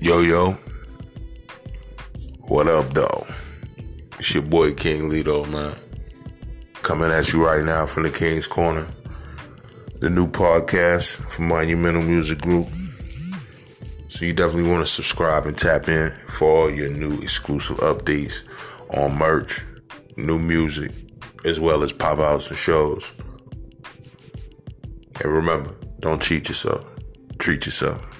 Yo, yo. What up, though? It's your boy King Lito, man. Coming at you right now from the King's Corner. The new podcast from Monumental Music Group. So you definitely want to subscribe and tap in for all your new exclusive updates on merch, new music, as well as pop outs and shows. And remember, don't cheat yourself. Treat yourself.